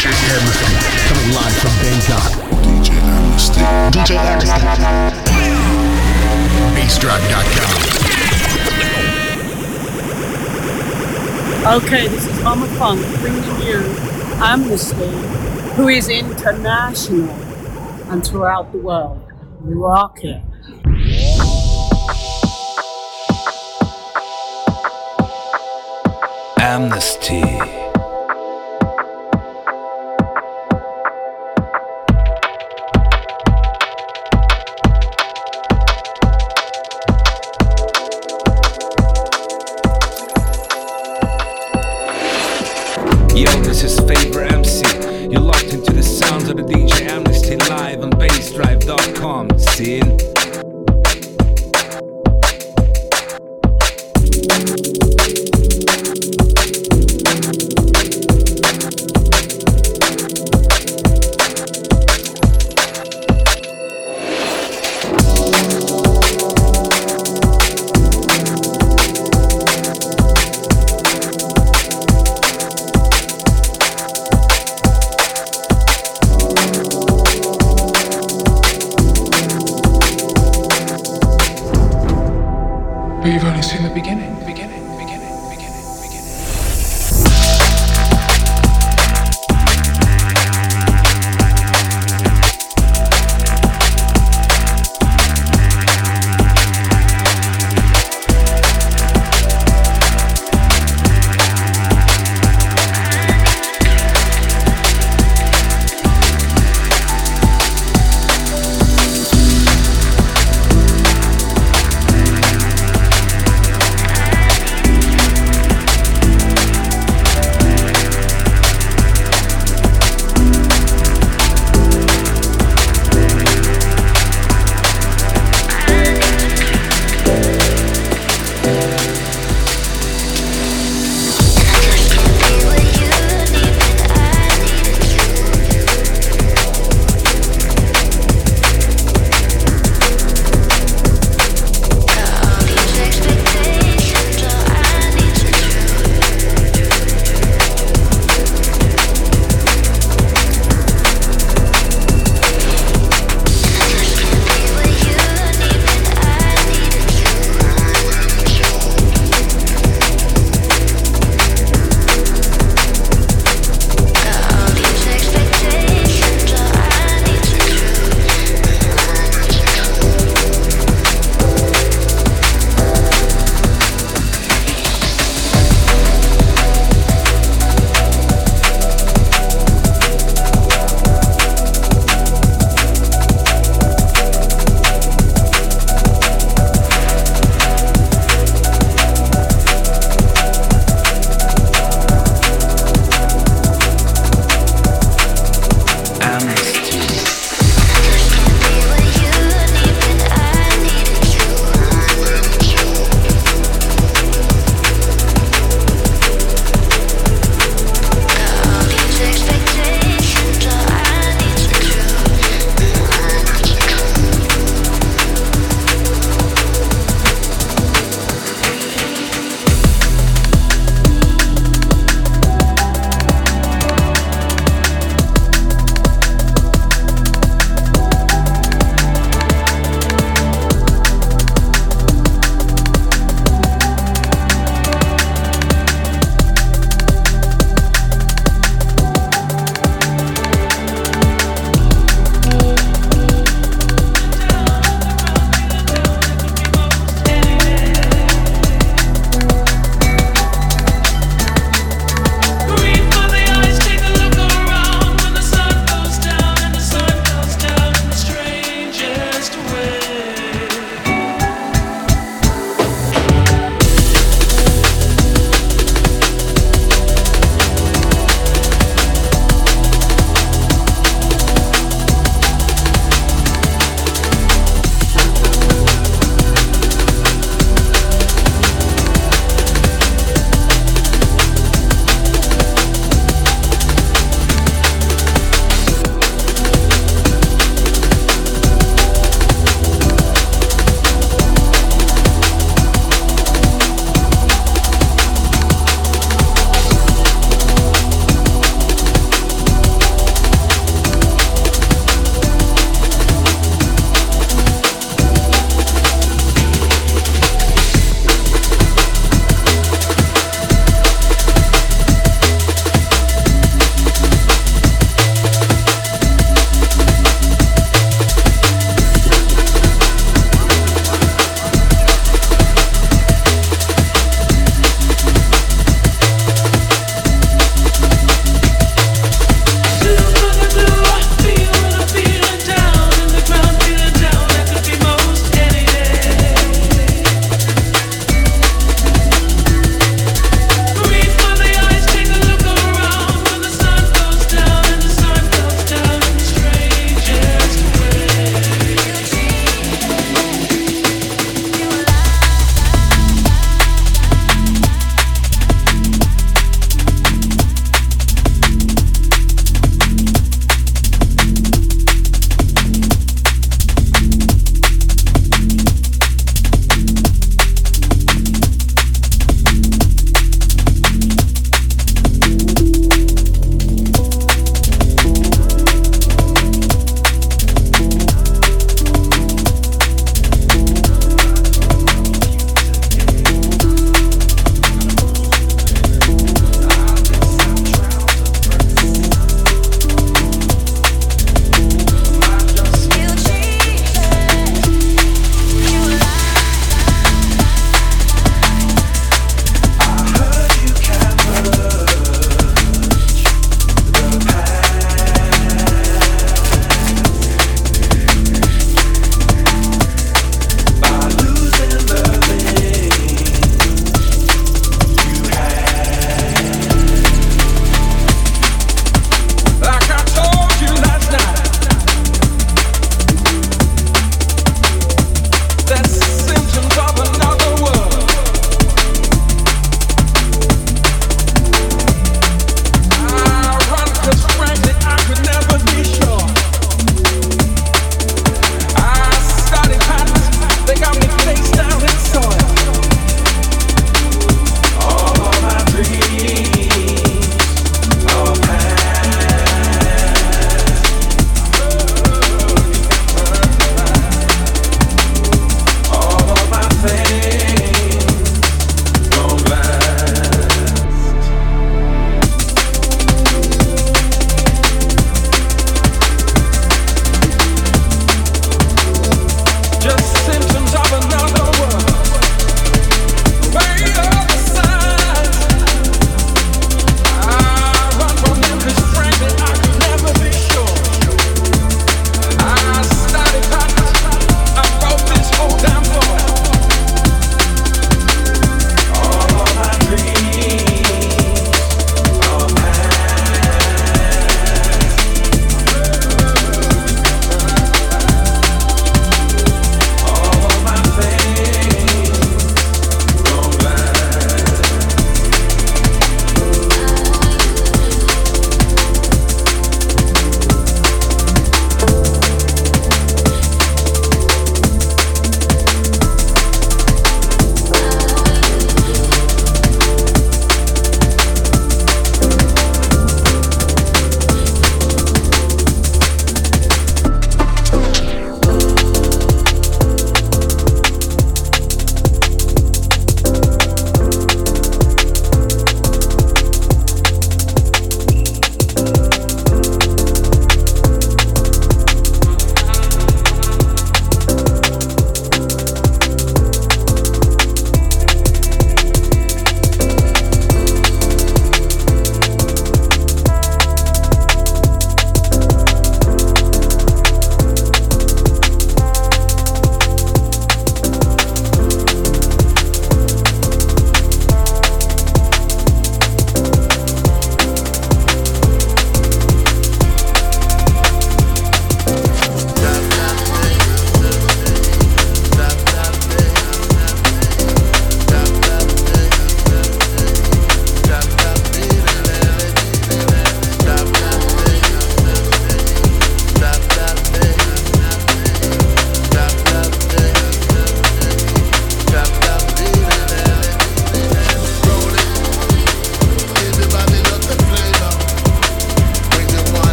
DJ Amnesty, coming live from Bangkok. DJ Amnesty. DJ Amnesty. BassDrive.com. Okay, this is Mama Funk bringing you Amnesty, who is international and throughout the world. Rock it. Amnesty.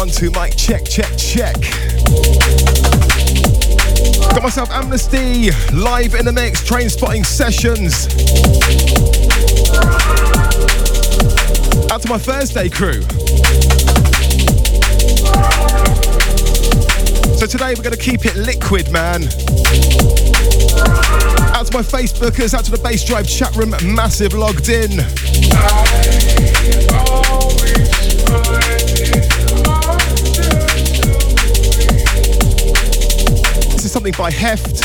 One, two, mic check, check, check. Got myself Amnesty live in the mix, train spotting sessions. Out to my Thursday crew. So today we're going to keep it liquid, man. Out to my Facebookers, out to the Bassdrive chat room, massive logged in. Is something by Heft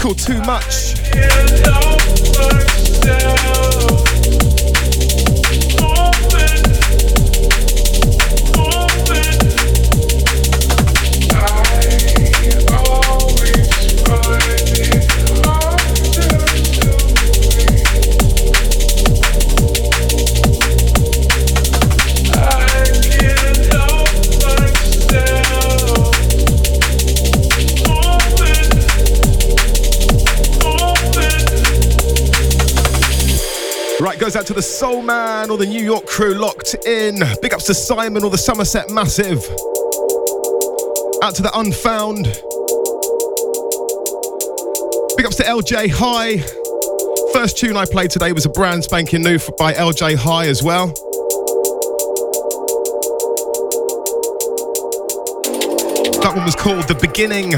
called Too Much. Out to the Soul Man or the New York crew locked in. Big ups to Simon or the Somerset Massive. Out to the Unfound. Big ups to LJ High. First tune I played today was a brand spanking new by LJ High as well. That one was called The Beginning.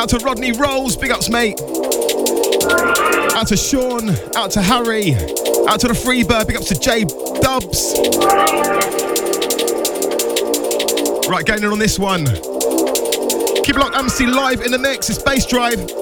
Out to Rodney Rolls, big ups, mate. Out to Sean, out to Harry, out to the Freebird, big ups to Jay Dubs. Right, getting in on this one. Keep it locked, Amnesty live in the mix. It's Bassdrive. Thursday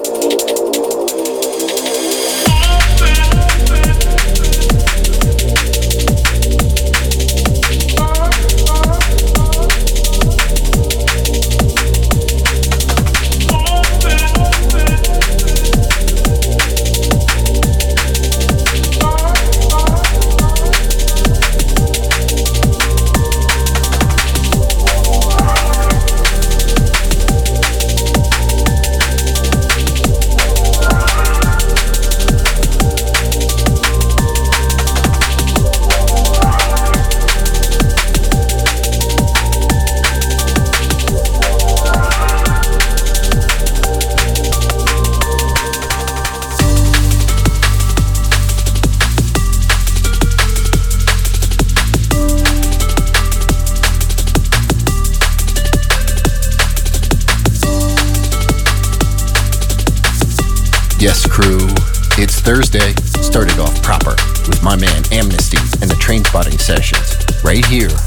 here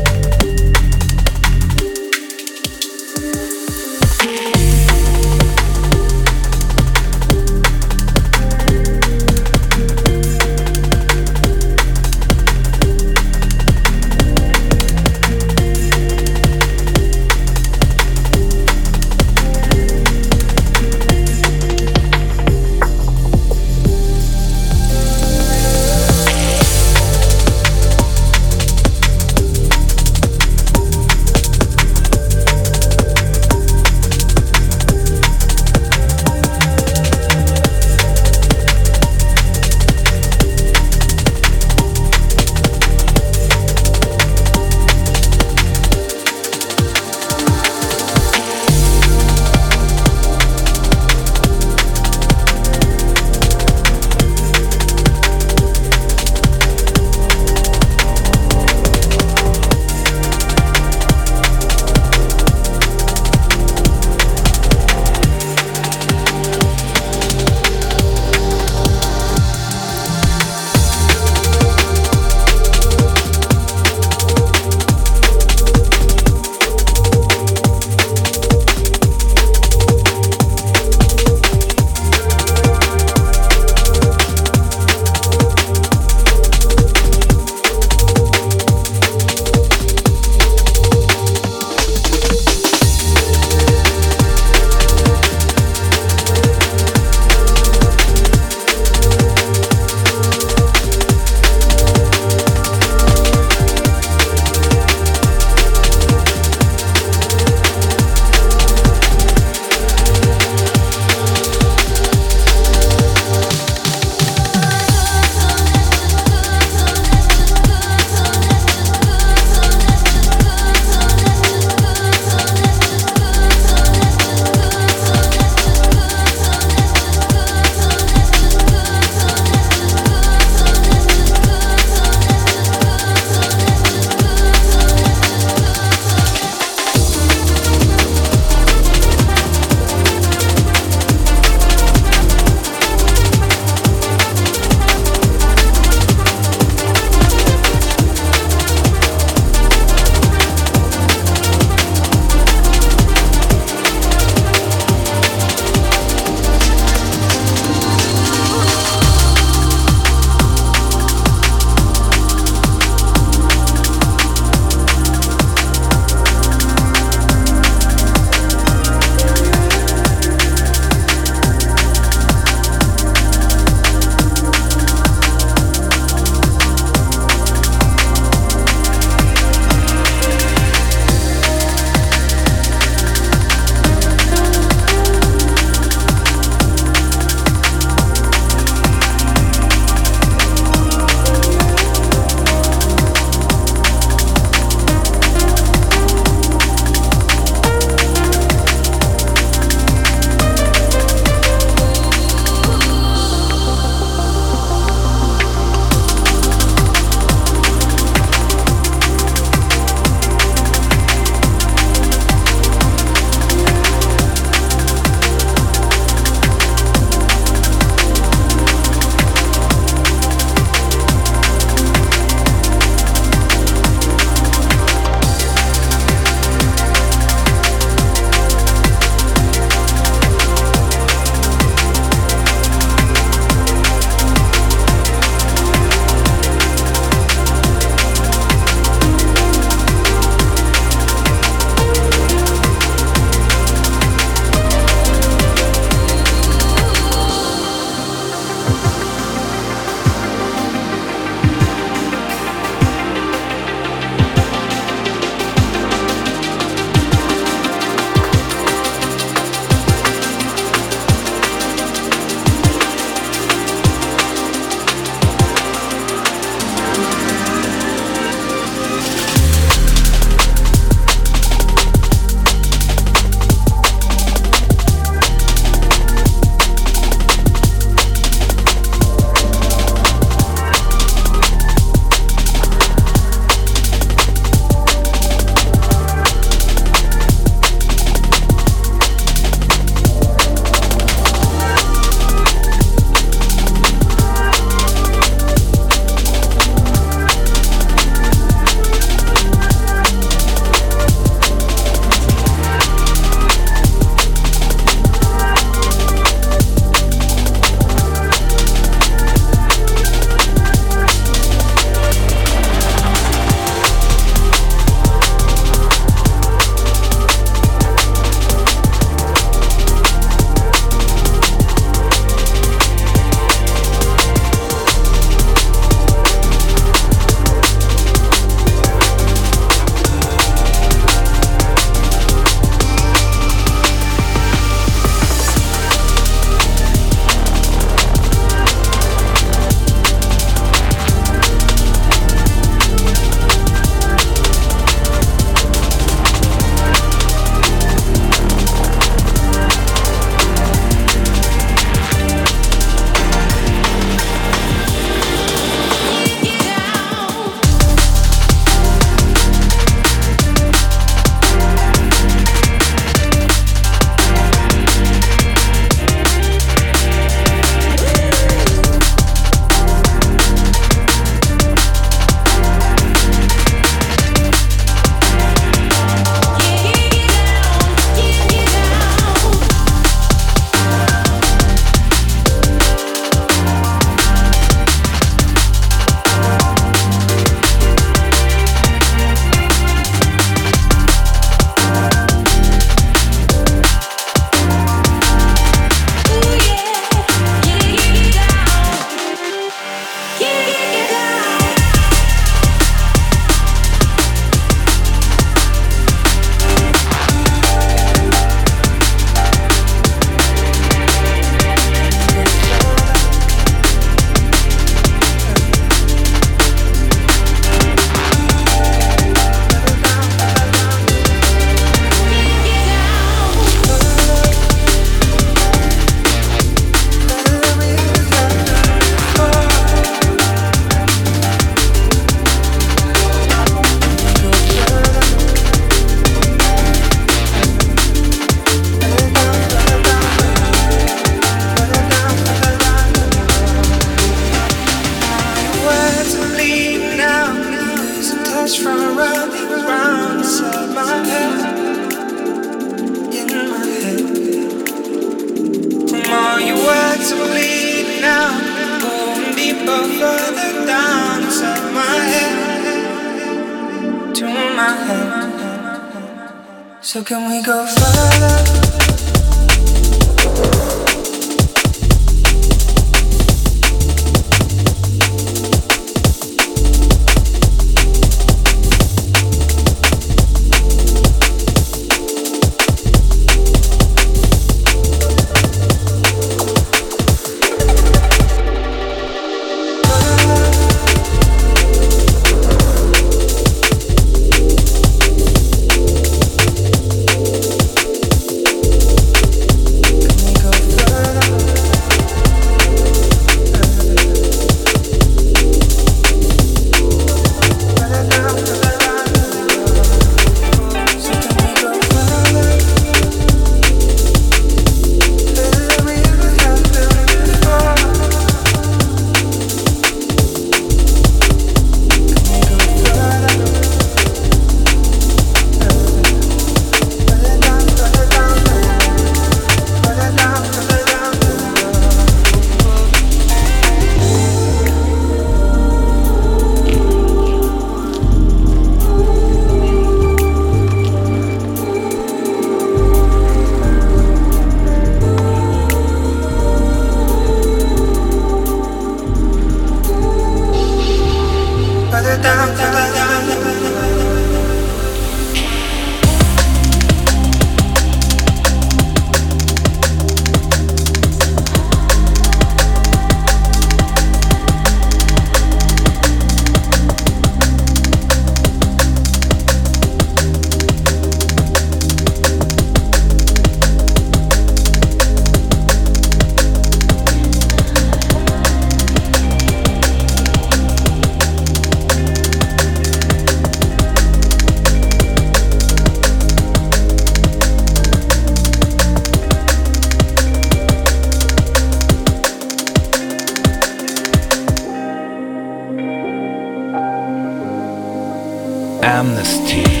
amnesty.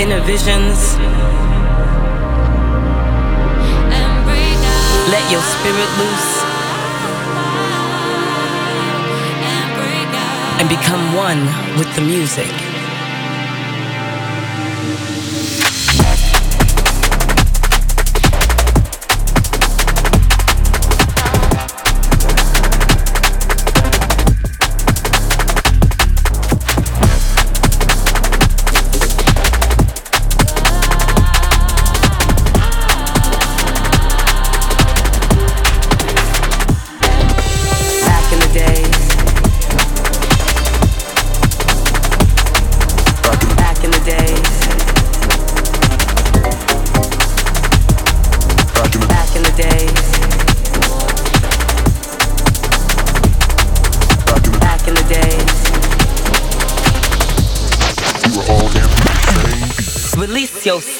Inner visions. Let your spirit loose. And become one with the music.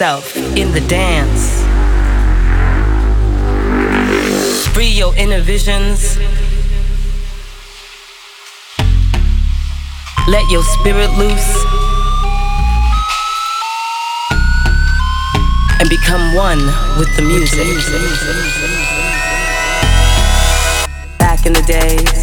Yourself in the dance. Free your inner visions. Let your spirit loose. And become one with the music. Back in the days.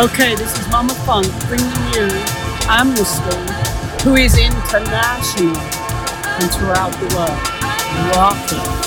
Okay, this is Mama Funk bringing you Amnesty, who is international and throughout the world. Rocking.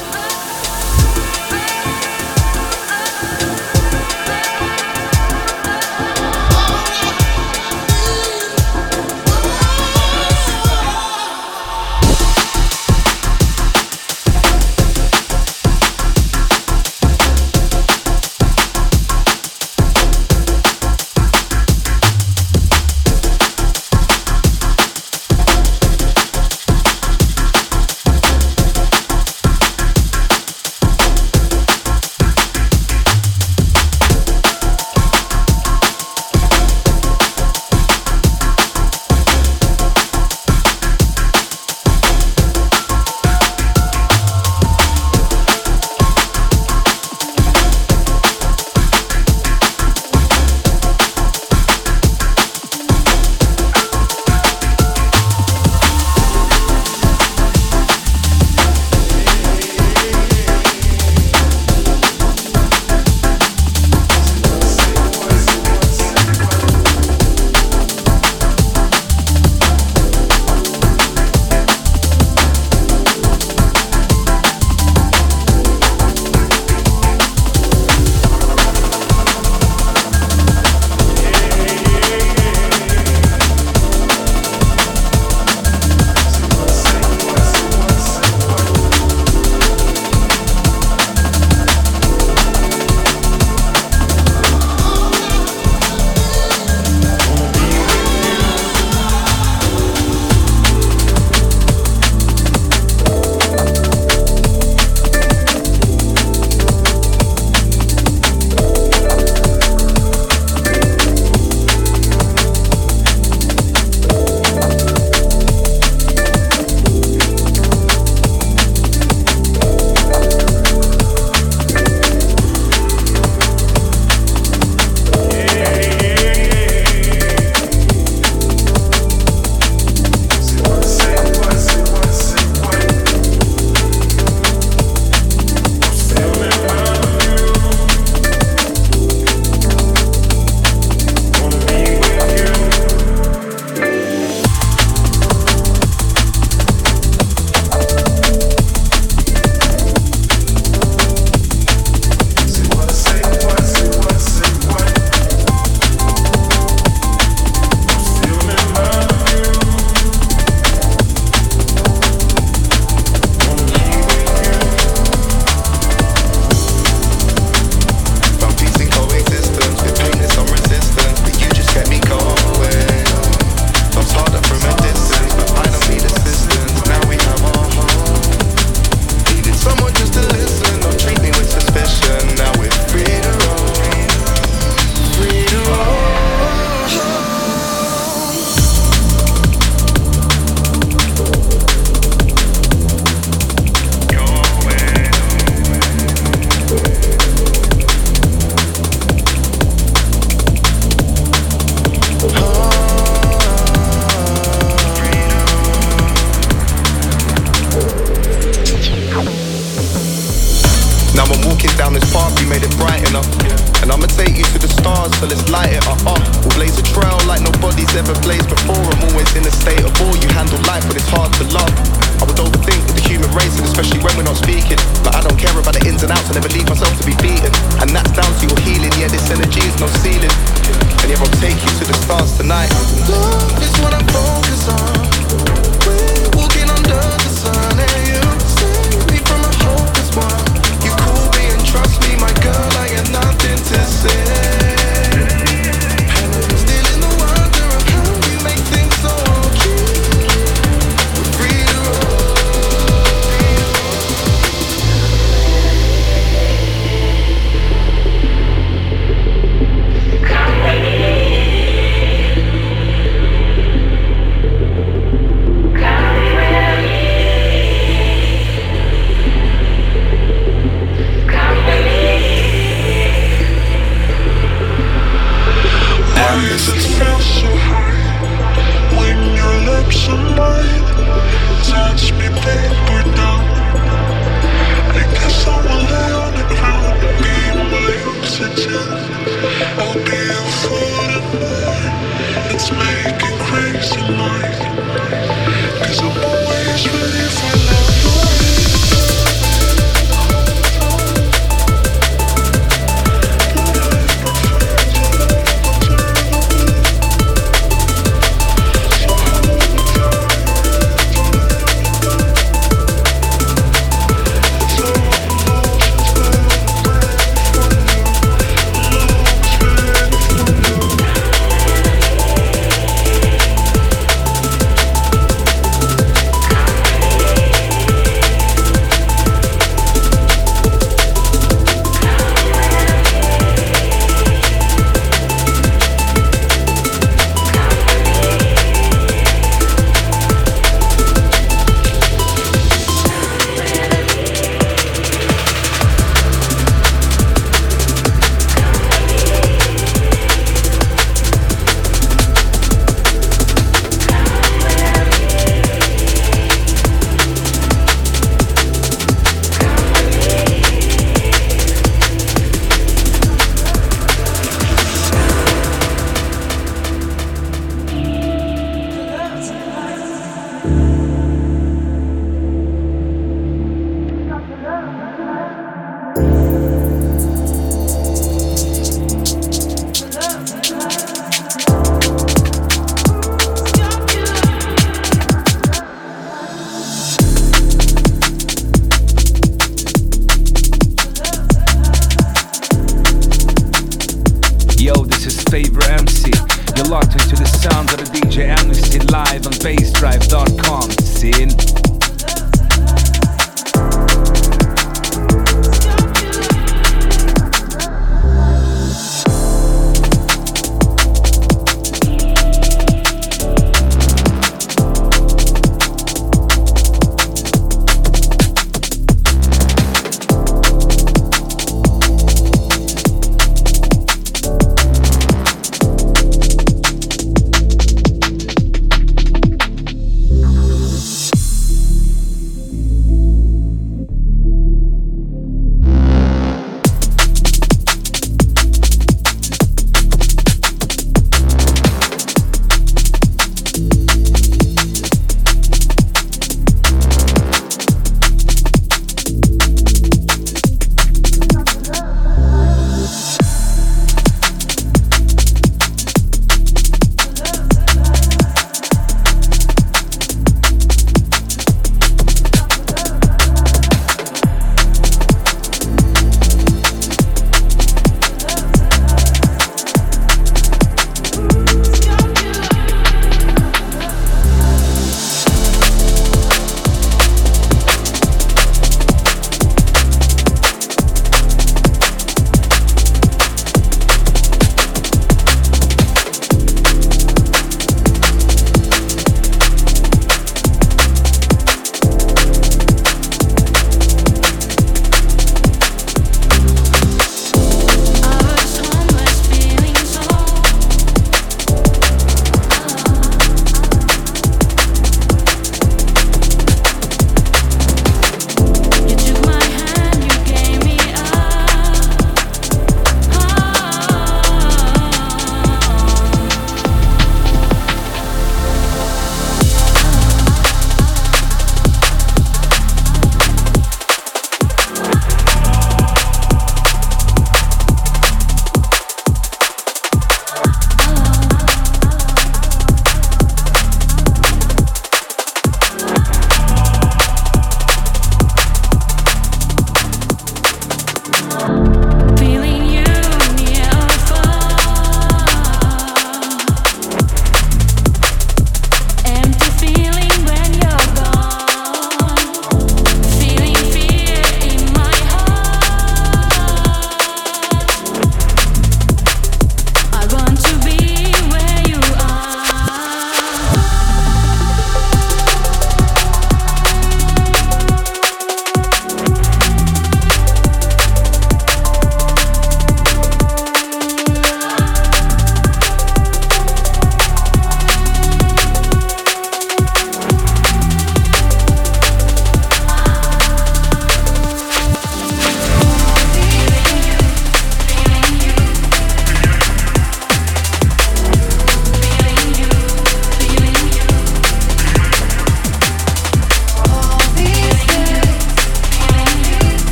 You're locked into the sounds of a DJ Amnesty live on bassdrive.com. Sin.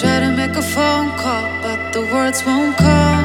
Try to make a phone call, but the words won't come.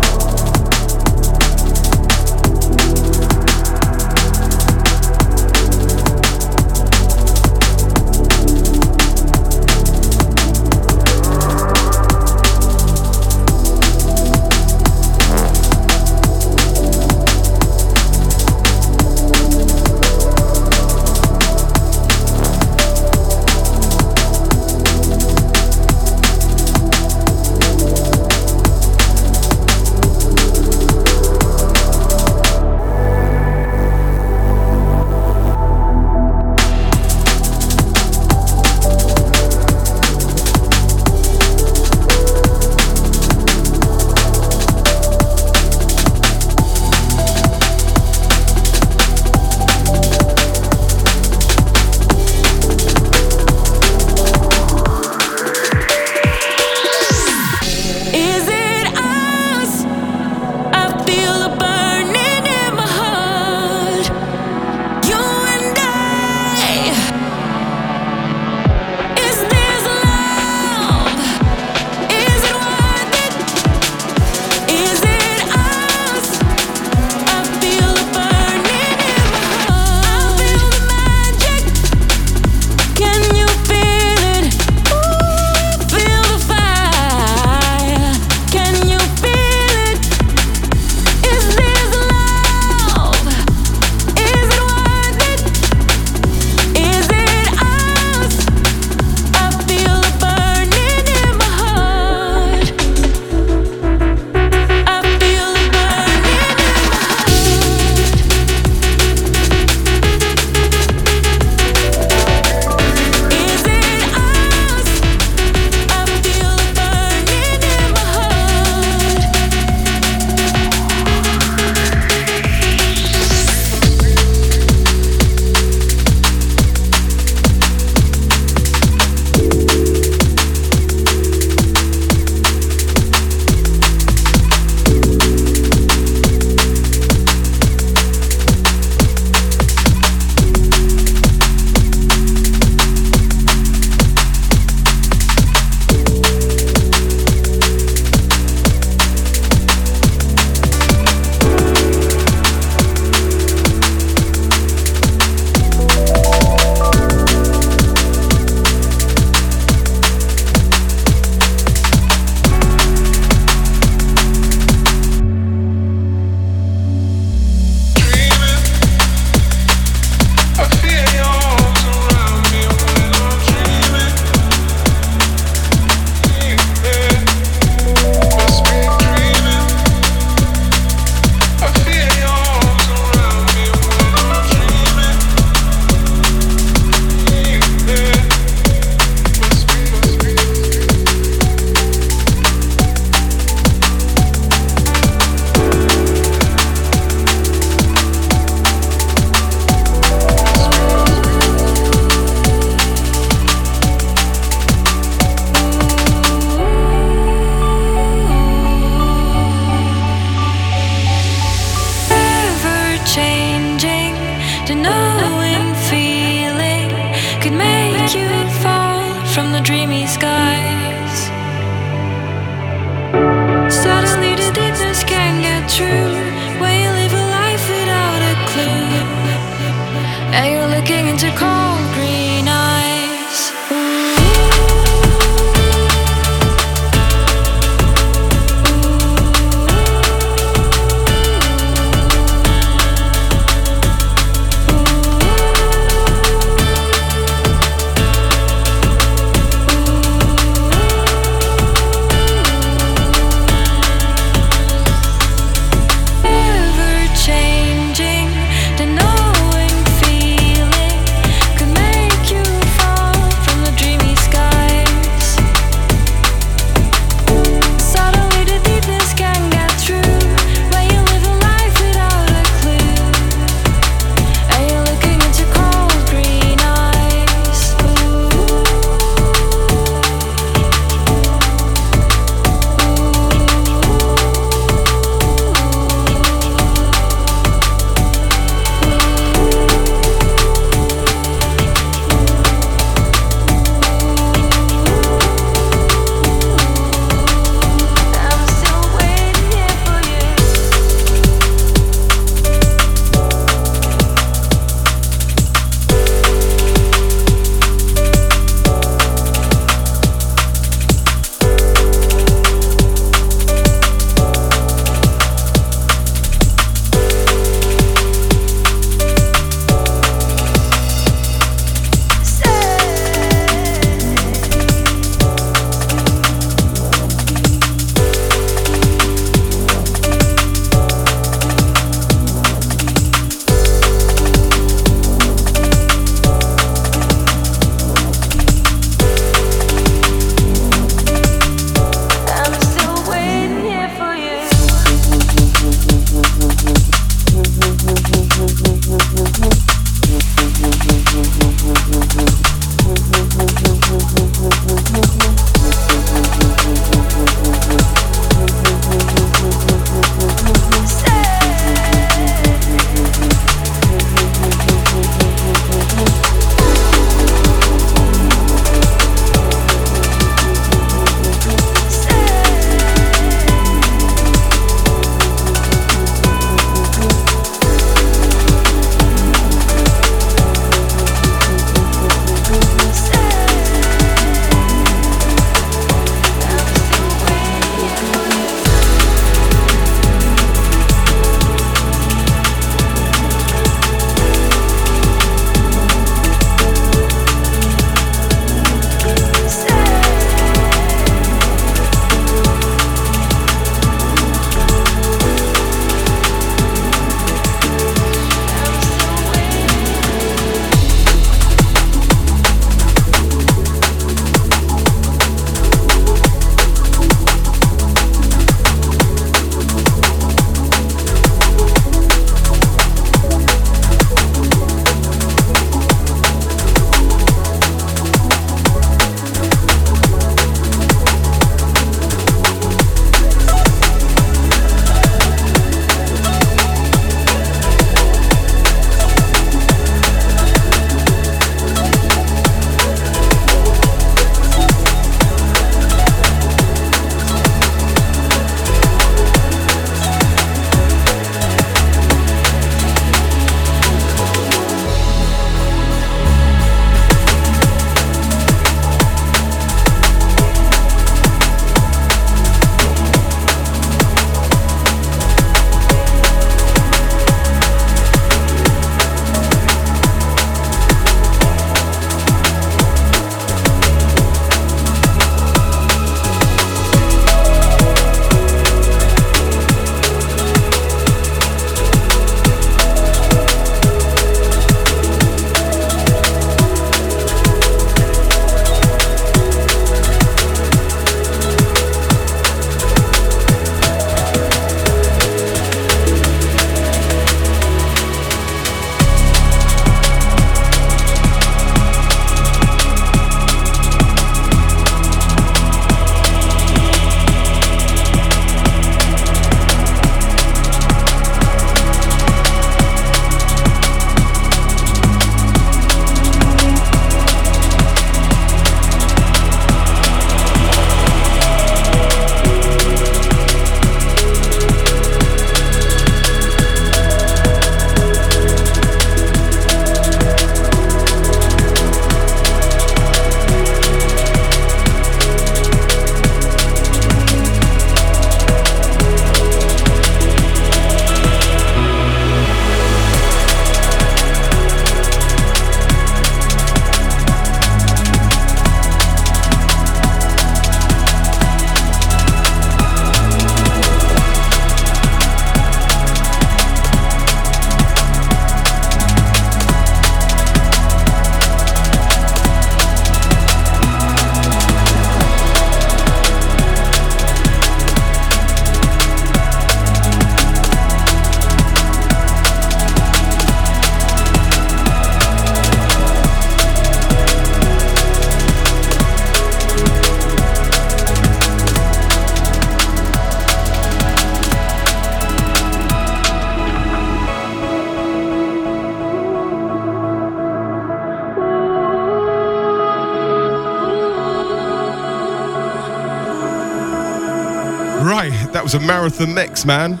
A marathon mix, man.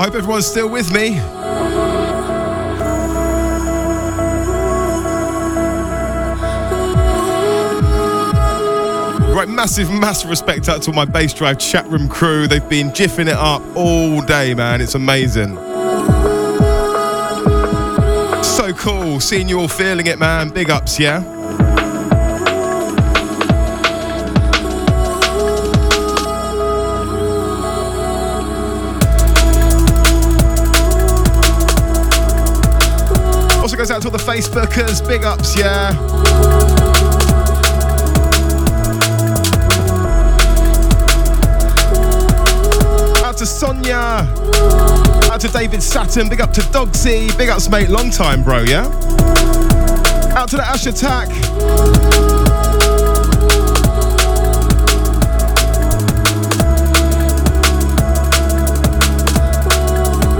I hope everyone's still with me. Right, massive, massive respect out to my Bassdrive chat room crew. They've been jiffing it up all day, man. It's amazing. So cool seeing you all feeling it, man. Big ups, yeah? To all the Facebookers. Big ups, yeah? Out to Sonia. Out to David Saturn. Big up to Dogsy. Big ups, mate. Long time, bro, yeah? Out to the Ash Attack.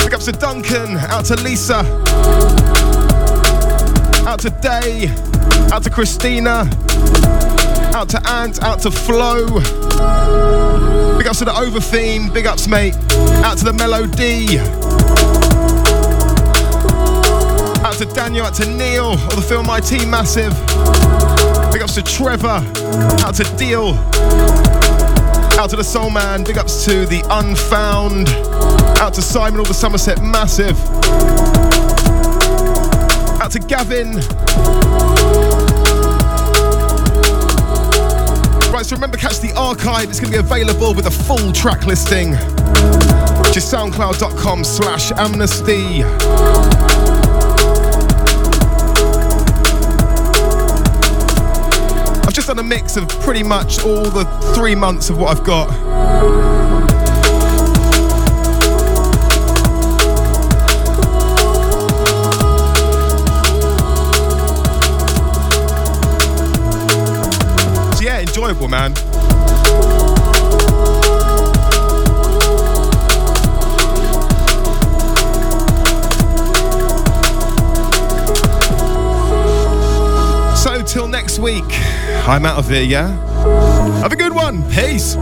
Big ups to Duncan. Out to Lisa. To Day. Out to Christina. Out to Ant. Out to Flo. Big ups to the Overtheme. Big ups, mate. Out to the Melody. Out to Daniel. Out to Neil. All the Film IT Massive. Big ups to Trevor. Out to Deal. Out to the Soul Man. Big ups to the Unfound. Out to Simon. All the Somerset Massive. Out to Gavin. Right, so remember, catch the archive. It's going to be available with a full track listing, which is soundcloud.com slash amnesty. I've just done a mix of pretty much all the three months of what I've got. Man. So till next week, I'm out of here, yeah? Have a good one. Peace.